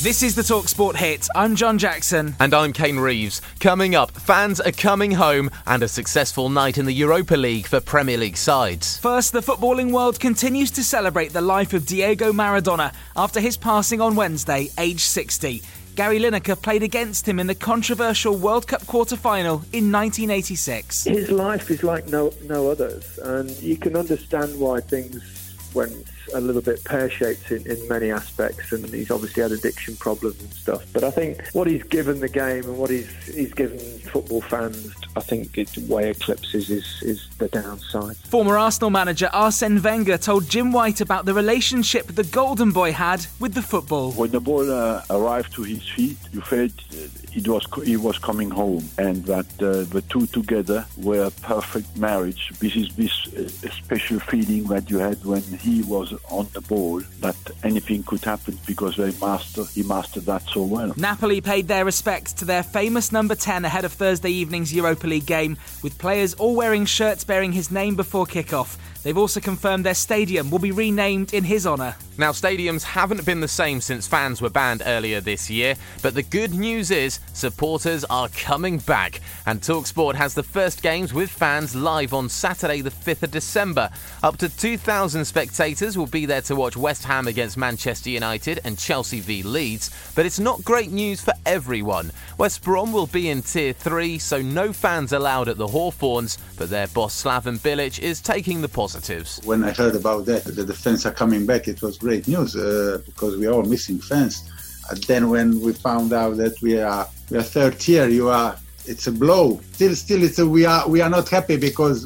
This is the Talksport hit. I'm John Jackson. And I'm Kane Reeves. Coming up, fans are coming home and a successful night in the Europa League for Premier League sides. First, the footballing world continues to celebrate the life of Diego Maradona after his passing on Wednesday, aged 60. Gary Lineker played against him in the controversial World Cup quarter final in 1986. His life is like no no others, and you can understand why things went a little bit pear-shaped in, in many aspects, and he's obviously had addiction problems and stuff. But I think what he's given the game and what he's he's given football fans, I think it way eclipses is, is the downside. Former Arsenal manager Arsene Wenger told Jim White about the relationship the Golden Boy had with the football. When the ball uh, arrived to his feet, you felt uh, it was he was coming home, and that uh, the two together were a perfect marriage. This is this uh, special feeling that you had when he was on the ball, that anything could happen because they master he mastered that so well. Napoli paid their respects to their famous number 10 ahead of Thursday evening's Europa League game, with players all wearing shirts bearing his name before kickoff. They've also confirmed their stadium will be renamed in his honour. Now, stadiums haven't been the same since fans were banned earlier this year, but the good news is supporters are coming back. And Talksport has the first games with fans live on Saturday, the 5th of December. Up to 2,000 spectators will be there to watch West Ham against Manchester United and Chelsea v Leeds, but it's not great news for everyone. West Brom will be in Tier 3, so no fans allowed at the Hawthorns, but their boss Slaven Bilic is taking the positives. When I heard about that, that the fans are coming back, it was great news uh, because we are all missing fans. And then when we found out that we are we are third tier, you are it's a blow. Still, still, it's a, we are we are not happy because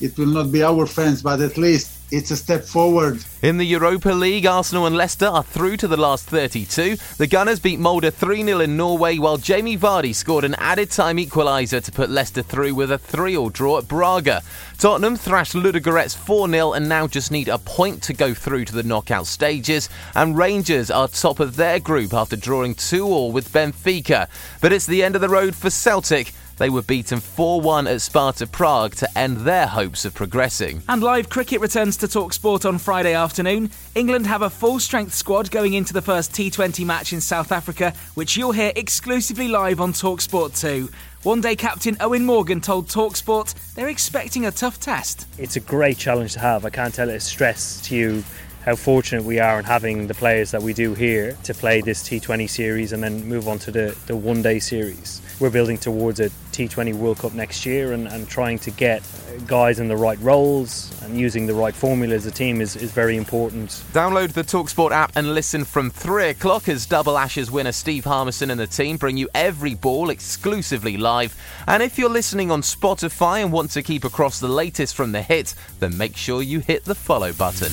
it will not be our fans, but at least it's a step forward. In the Europa League, Arsenal and Leicester are through to the last 32. The Gunners beat Molde 3 0 in Norway, while Jamie Vardy scored an added time equaliser to put Leicester through with a 3 all draw at Braga. Tottenham thrashed Ludogorets 4 0 and now just need a point to go through to the knockout stages. And Rangers are top of their group after drawing 2 all with Benfica. But it's the end of the road for Celtic. They were beaten 4 1 at Sparta Prague to end their hopes of progressing. And live cricket returns to Talksport on Friday afternoon. England have a full strength squad going into the first T20 match in South Africa, which you'll hear exclusively live on Talksport 2. One day captain Eoin Morgan told Talksport they're expecting a tough test. It's a great challenge to have. I can't tell it stress to you how fortunate we are in having the players that we do here to play this T20 series and then move on to the, the one day series. We're building towards a T20 World Cup next year and, and trying to get guys in the right roles and using the right formula as a team is, is very important. Download the Talksport app and listen from 3 o'clock as Double Ashes winner Steve Harmison and the team bring you every ball exclusively live. And if you're listening on Spotify and want to keep across the latest from the hit, then make sure you hit the follow button.